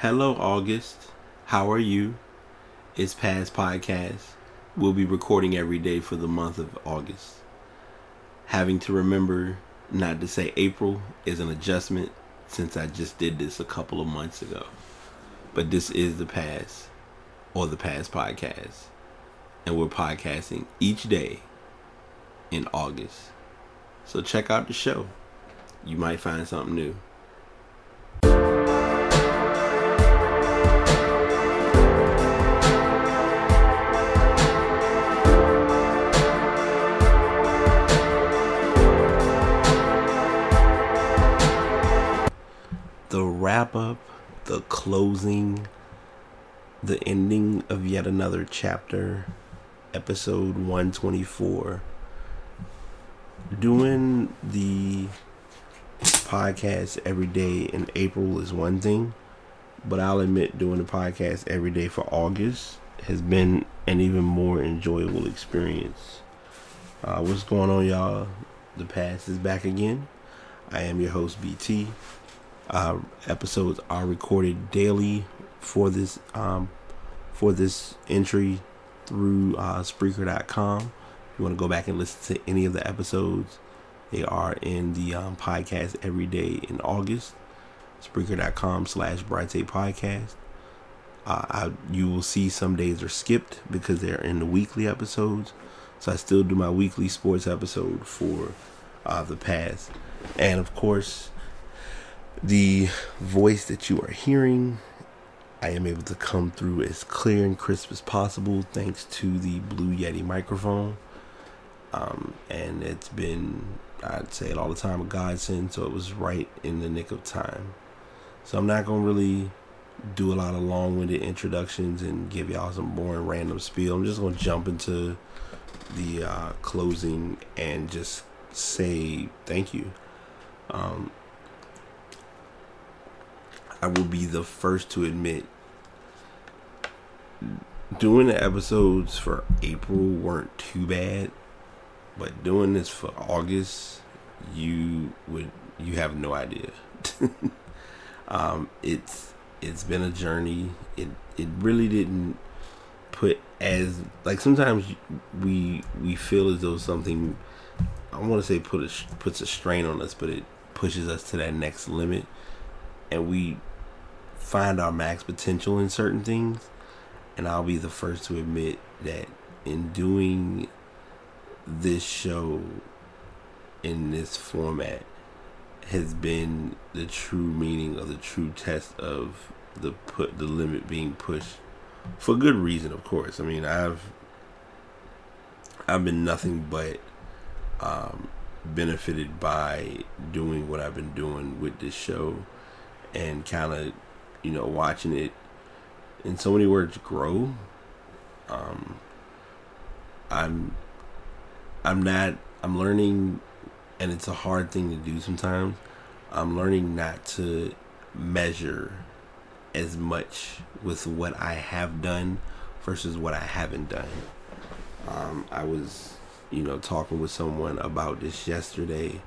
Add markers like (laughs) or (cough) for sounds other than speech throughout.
Hello, August. How are you? It's Pass Podcast. We'll be recording every day for the month of August. Having to remember not to say April is an adjustment since I just did this a couple of months ago. But this is the past or the past podcast. And we're podcasting each day in August. So check out the show. You might find something new. Wrap up, the closing, the ending of yet another chapter, episode 124. Doing the podcast every day in April is one thing, but I'll admit doing the podcast every day for August has been an even more enjoyable experience. Uh, what's going on, y'all? The past is back again. I am your host, BT. Uh, episodes are recorded daily for this um, for this entry through uh, Spreaker.com. If you want to go back and listen to any of the episodes, they are in the um, podcast every day in August. Spreaker.com slash Brightate Podcast. Uh, you will see some days are skipped because they're in the weekly episodes. So I still do my weekly sports episode for uh, the past. And of course, the voice that you are hearing, I am able to come through as clear and crisp as possible thanks to the Blue Yeti microphone. Um, and it's been, I'd say it all the time, a godsend, so it was right in the nick of time. So I'm not going to really do a lot of long winded introductions and give y'all some boring random spiel. I'm just going to jump into the uh, closing and just say thank you. Um, I will be the first to admit doing the episodes for April weren't too bad, but doing this for August, you would you have no idea. (laughs) um, it's it's been a journey. It it really didn't put as like sometimes we we feel as though something I want to say put a, puts a strain on us, but it pushes us to that next limit, and we find our max potential in certain things. And I'll be the first to admit that in doing this show in this format has been the true meaning of the true test of the put the limit being pushed for good reason of course i mean i've i've been nothing but um, benefited by doing what i've been doing with this show and kind of you know watching it in so many words grow um i'm i'm not i'm learning and it's a hard thing to do sometimes i'm learning not to measure as much with what i have done versus what i haven't done. Um i was you know talking with someone about this yesterday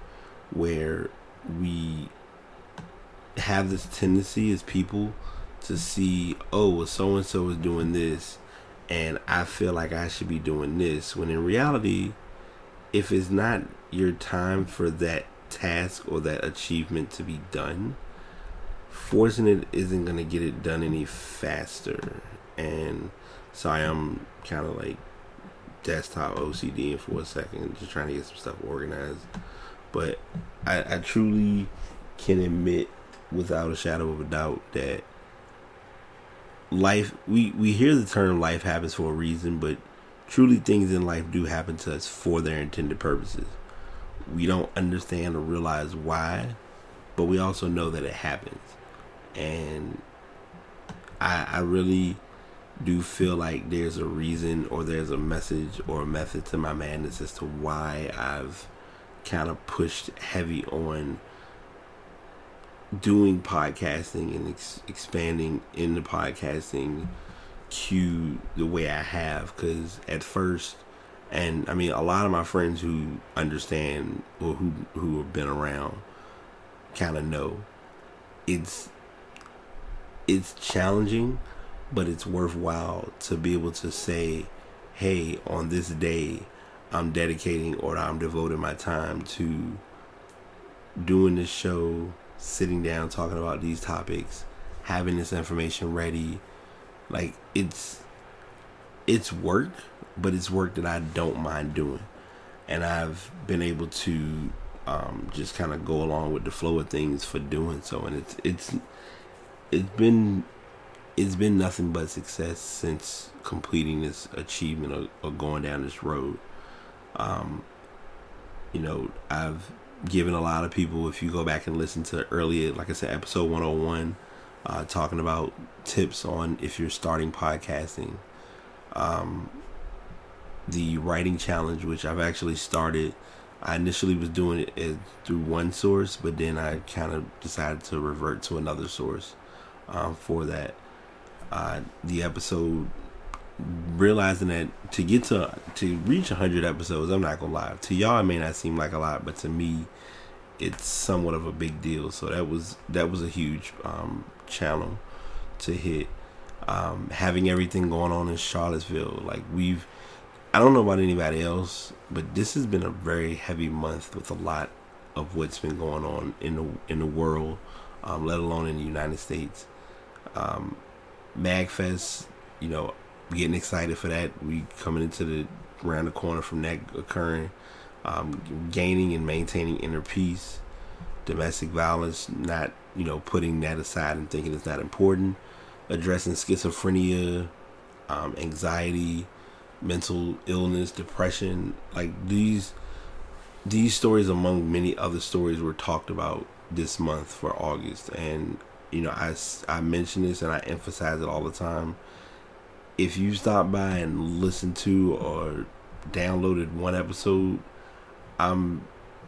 where we have this tendency as people to see, oh, well, so and so is doing this, and I feel like I should be doing this. When in reality, if it's not your time for that task or that achievement to be done, forcing it isn't going to get it done any faster. And so I am kind of like desktop OCD for a second, just trying to get some stuff organized. But I, I truly can admit without a shadow of a doubt that life we we hear the term life happens for a reason but truly things in life do happen to us for their intended purposes. We don't understand or realize why but we also know that it happens. And i i really do feel like there's a reason or there's a message or a method to my madness as to why i've kind of pushed heavy on doing podcasting and ex- expanding in the podcasting queue the way I have because at first and I mean a lot of my friends who understand or who who have been around kind of know it's it's challenging, but it's worthwhile to be able to say, hey, on this day, I'm dedicating or I'm devoting my time to doing this show, sitting down, talking about these topics, having this information ready. Like it's it's work, but it's work that I don't mind doing. And I've been able to um, just kind of go along with the flow of things for doing so. And it's it's it's been it's been nothing but success since completing this achievement of, of going down this road. Um, you know, I've given a lot of people, if you go back and listen to earlier, like I said, episode 101, uh, talking about tips on if you're starting podcasting. Um, the writing challenge, which I've actually started. I initially was doing it through one source, but then I kind of decided to revert to another source um, for that. Uh, the episode, realizing that to get to to reach 100 episodes, I'm not gonna lie to y'all, it may not seem like a lot, but to me, it's somewhat of a big deal. So that was that was a huge um, channel to hit. Um, having everything going on in Charlottesville, like we've, I don't know about anybody else, but this has been a very heavy month with a lot of what's been going on in the in the world, um, let alone in the United States um, Magfest, you know, getting excited for that. We coming into the around the corner from that occurring, um, gaining and maintaining inner peace, domestic violence, not you know putting that aside and thinking it's not important, addressing schizophrenia, um, anxiety, mental illness, depression, like these these stories among many other stories were talked about this month for August and you know, I, I mention this and I emphasize it all the time. If you stop by and listen to or downloaded one episode, I'm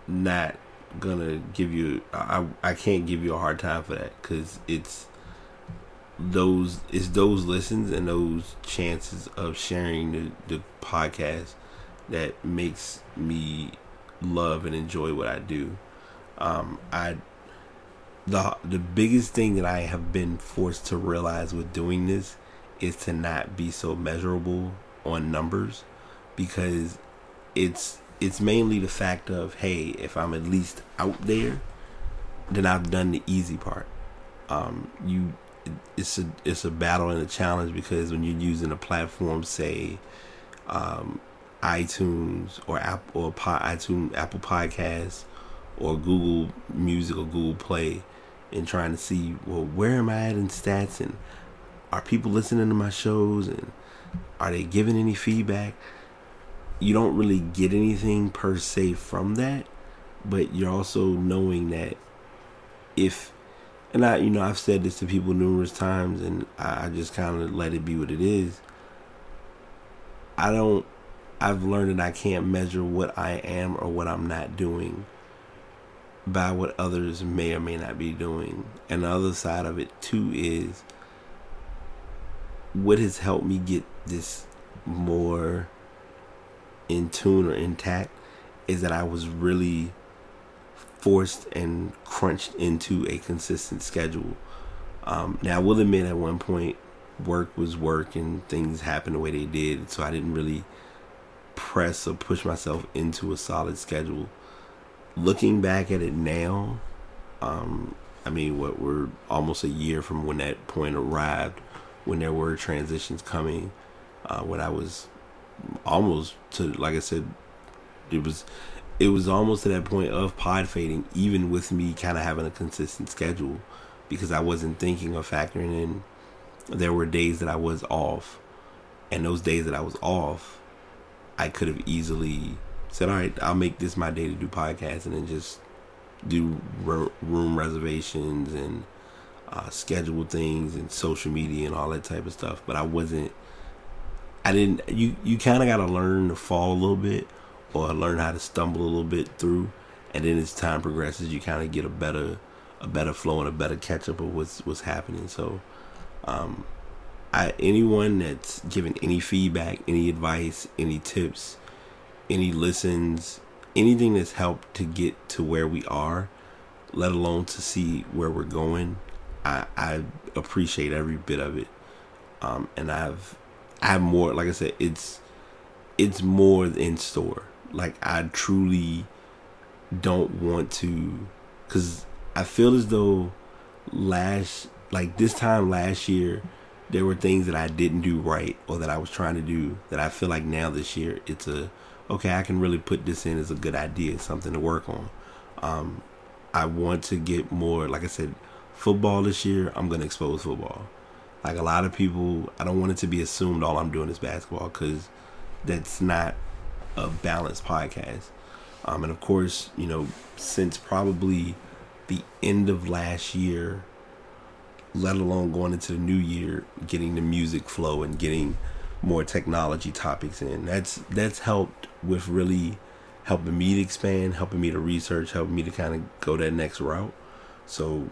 not gonna give you. I I can't give you a hard time for that because it's those it's those listens and those chances of sharing the, the podcast that makes me love and enjoy what I do. Um, I the the biggest thing that I have been forced to realize with doing this is to not be so measurable on numbers because it's it's mainly the fact of hey if I'm at least out there then I've done the easy part. Um you it's a it's a battle and a challenge because when you're using a platform say um iTunes or Apple or iTunes Apple Podcasts or Google Music or Google Play and trying to see, well, where am I at in stats and are people listening to my shows and are they giving any feedback? You don't really get anything per se from that, but you're also knowing that if and I, you know, I've said this to people numerous times, and I just kind of let it be what it is. I don't. I've learned that I can't measure what I am or what I'm not doing by what others may or may not be doing. And the other side of it too is what has helped me get this more in tune or intact is that I was really forced and crunched into a consistent schedule. Um, now, I will admit at one point, work was work and things happened the way they did, so I didn't really press or push myself into a solid schedule looking back at it now, um, I mean, what we're almost a year from when that point arrived, when there were transitions coming, uh, when I was almost to, like I said, it was, it was almost to that point of pod fading, even with me kind of having a consistent schedule, because I wasn't thinking of factoring in. There were days that I was off, and those days that I was off, I could have easily said, all right, I'll make this my day to do podcasts and then just do room reservations and uh, schedule things and social media and all that type of stuff. But I wasn't. I didn't. You you kind of got to learn to fall a little bit or learn how to stumble a little bit through, and then as time progresses, you kind of get a better a better flow and a better catch up of what's what's happening. So, um, I anyone that's given any feedback, any advice, any tips any listens, anything that's helped to get to where we are, let alone to see where we're going. I, I appreciate every bit of it. Um, and I've I have more like I said, it's it's more in store. Like I truly don't want to cuz I feel as though last like this time last year there were things that I didn't do right or that I was trying to do that I feel like now this year it's a okay, I can really put this in as a good idea, something to work on. Um, I want to get more, like I said, football this year. I'm going to expose football. Like a lot of people, I don't want it to be assumed all I'm doing is basketball because that's not a balanced podcast. Um, and of course, you know, since probably the end of last year, let alone going into the new year, getting the music flow and getting more technology topics in. That's that's helped with really helping me to expand, helping me to research, helping me to kind of go that next route. So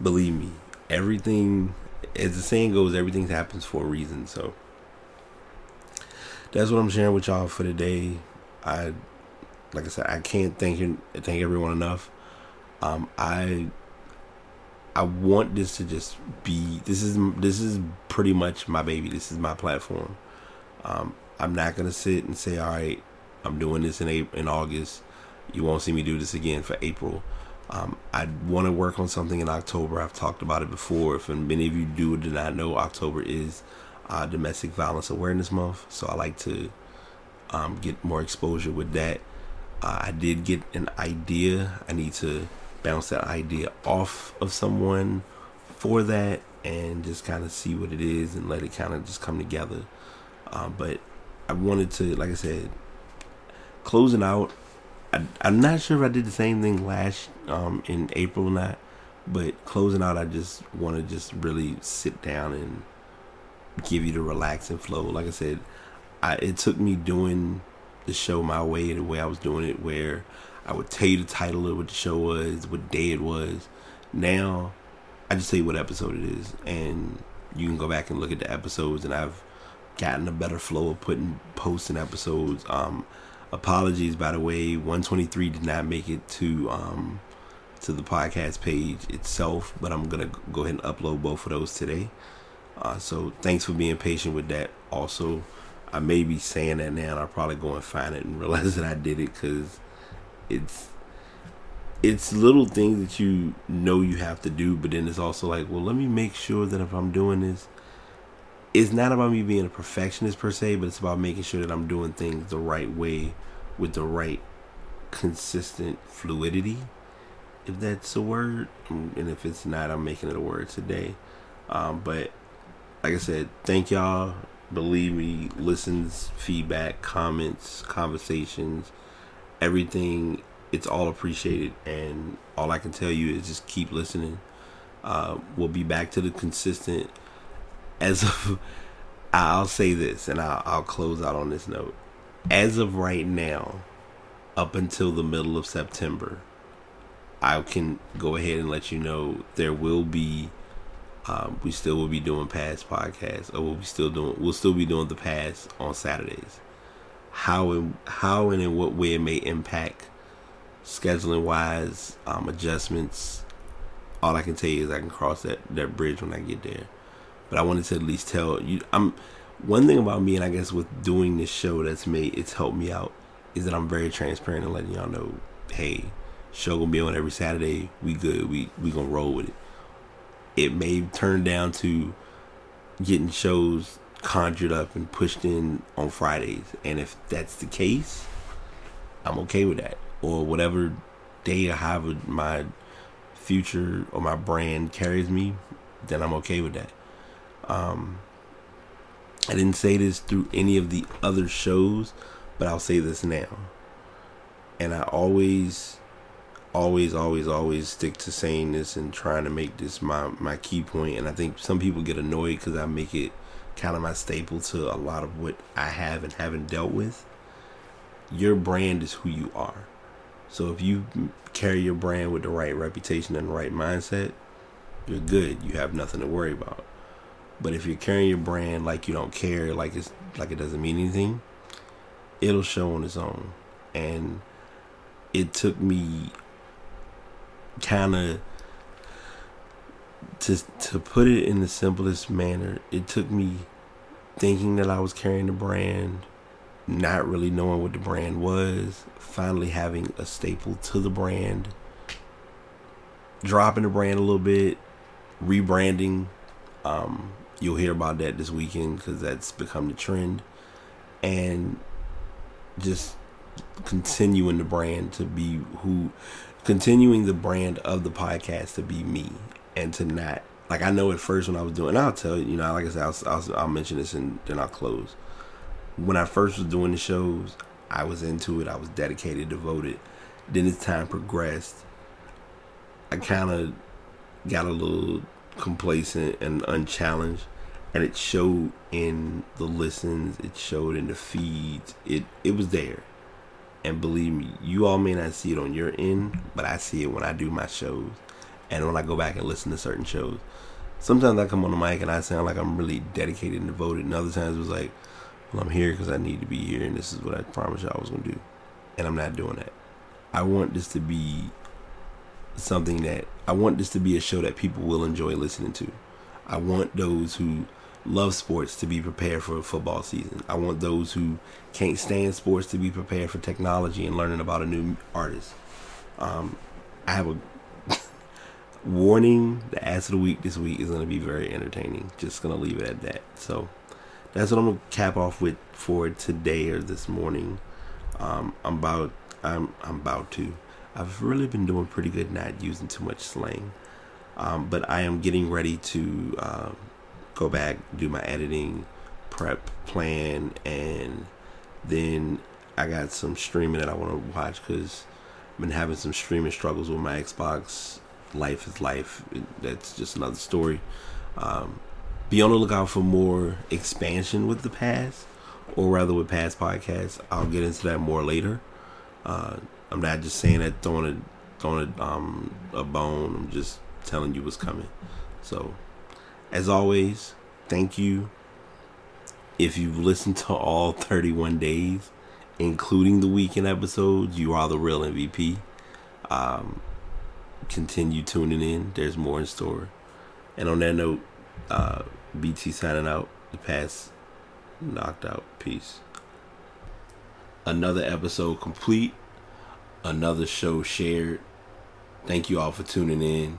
believe me, everything as the saying goes, everything happens for a reason. So that's what I'm sharing with y'all for today. I like I said, I can't thank you thank everyone enough. Um, I I want this to just be this is this is pretty much my baby. This is my platform. Um, I'm not gonna sit and say, all right, I'm doing this in April, in August. You won't see me do this again for April. Um, I want to work on something in October. I've talked about it before. If many of you do or do not know, October is uh, Domestic Violence Awareness Month. So I like to um, get more exposure with that. Uh, I did get an idea. I need to bounce that idea off of someone for that and just kind of see what it is and let it kind of just come together. Um, but I wanted to, like I said, closing out. I, am not sure if I did the same thing last um, in April not, but closing out, I just want to just really sit down and give you the relaxing flow. Like I said, I, it took me doing the show my way, the way I was doing it, where I would tell you the title of what the show was, what day it was. Now, I just tell you what episode it is, and you can go back and look at the episodes. And I've gotten a better flow of putting posts and episodes. Um, apologies, by the way, 123 did not make it to um, to the podcast page itself, but I'm gonna go ahead and upload both of those today. Uh, so thanks for being patient with that. Also, I may be saying that now, and I'll probably go and find it and (laughs) realize that I did it because it's it's little things that you know you have to do, but then it's also like, well, let me make sure that if I'm doing this, it's not about me being a perfectionist per se, but it's about making sure that I'm doing things the right way with the right consistent fluidity, if that's a word. And if it's not, I'm making it a word today. Um, but like I said, thank y'all. Believe me, listens, feedback, comments, conversations everything it's all appreciated and all i can tell you is just keep listening uh, we'll be back to the consistent as of i'll say this and I'll, I'll close out on this note as of right now up until the middle of september i can go ahead and let you know there will be um, we still will be doing past podcasts or we'll be still doing we'll still be doing the past on saturdays how and how and in what way it may impact scheduling wise, um, adjustments. All I can tell you is I can cross that, that bridge when I get there. But I wanted to at least tell you I'm one thing about me and I guess with doing this show that's made it's helped me out is that I'm very transparent and letting y'all know, hey, show gonna be on every Saturday. We good. We we gonna roll with it. It may turn down to getting shows conjured up and pushed in on Fridays. And if that's the case, I'm okay with that. Or whatever day or however my future or my brand carries me, then I'm okay with that. Um, I didn't say this through any of the other shows, but I'll say this now. And I always, always, always, always stick to saying this and trying to make this my, my key point. And I think some people get annoyed because I make it kind of my staple to a lot of what I have and haven't dealt with. Your brand is who you are. So if you carry your brand with the right reputation and the right mindset, you're good. You have nothing to worry about. But if you're carrying your brand like you don't care, like it's like it doesn't mean anything, it'll show on its own. And it took me kind of to to put it in the simplest manner, it took me thinking that I was carrying the brand, not really knowing what the brand was, finally having a staple to the brand, dropping the brand a little bit, rebranding. Um, you'll hear about that this weekend because that's become the trend, and just continuing the brand to be who, continuing the brand of the podcast to be me and to not like I know at first when I was doing, I'll tell you, you know, like I said, I'll, I'll, I'll mention this and then I'll close. When I first was doing the shows, I was into it. I was dedicated, devoted. Then as time progressed, I kind of got a little complacent and unchallenged, and it showed in the listens. It showed in the feeds. It it was there, and believe me, you all may not see it on your end, but I see it when I do my shows, and when I go back and listen to certain shows. Sometimes I come on the mic and I sound like I'm really dedicated and devoted, and other times it was like, well, I'm here because I need to be here, and this is what I promised y'all I was gonna do, and I'm not doing that. I want this to be something that I want this to be a show that people will enjoy listening to. I want those who love sports to be prepared for football season. I want those who can't stand sports to be prepared for technology and learning about a new artist. Um, I have a (laughs) warning. The ass of the week this week is going to be very entertaining. Just going to leave it at that. So that's what I'm going to cap off with for today or this morning. Um, I'm about I'm I'm about to. I've really been doing pretty good not using too much slang. Um, but I am getting ready to uh, go back, do my editing, prep, plan, and then I got some streaming that I want to watch because I've been having some streaming struggles with my Xbox. Life is life. That's just another story. Um, be on the lookout for more expansion with the past, or rather with past podcasts. I'll get into that more later. Uh, I'm not just saying that throwing a throwing a, um, a bone. I'm just telling you what's coming. So, as always, thank you. If you've listened to all 31 days, including the weekend episodes, you are the real MVP. Um, continue tuning in. There's more in store. And on that note, uh, BT signing out. The past knocked out. Peace. Another episode complete another show shared. Thank you all for tuning in.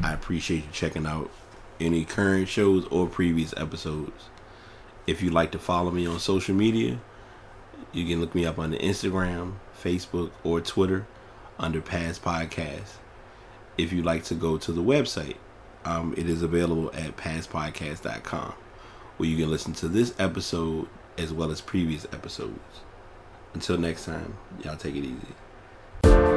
I appreciate you checking out any current shows or previous episodes. If you'd like to follow me on social media, you can look me up on the Instagram, Facebook, or Twitter under Pass Podcast. If you'd like to go to the website, um, it is available at passpodcast.com where you can listen to this episode as well as previous episodes. Until next time, y'all take it easy.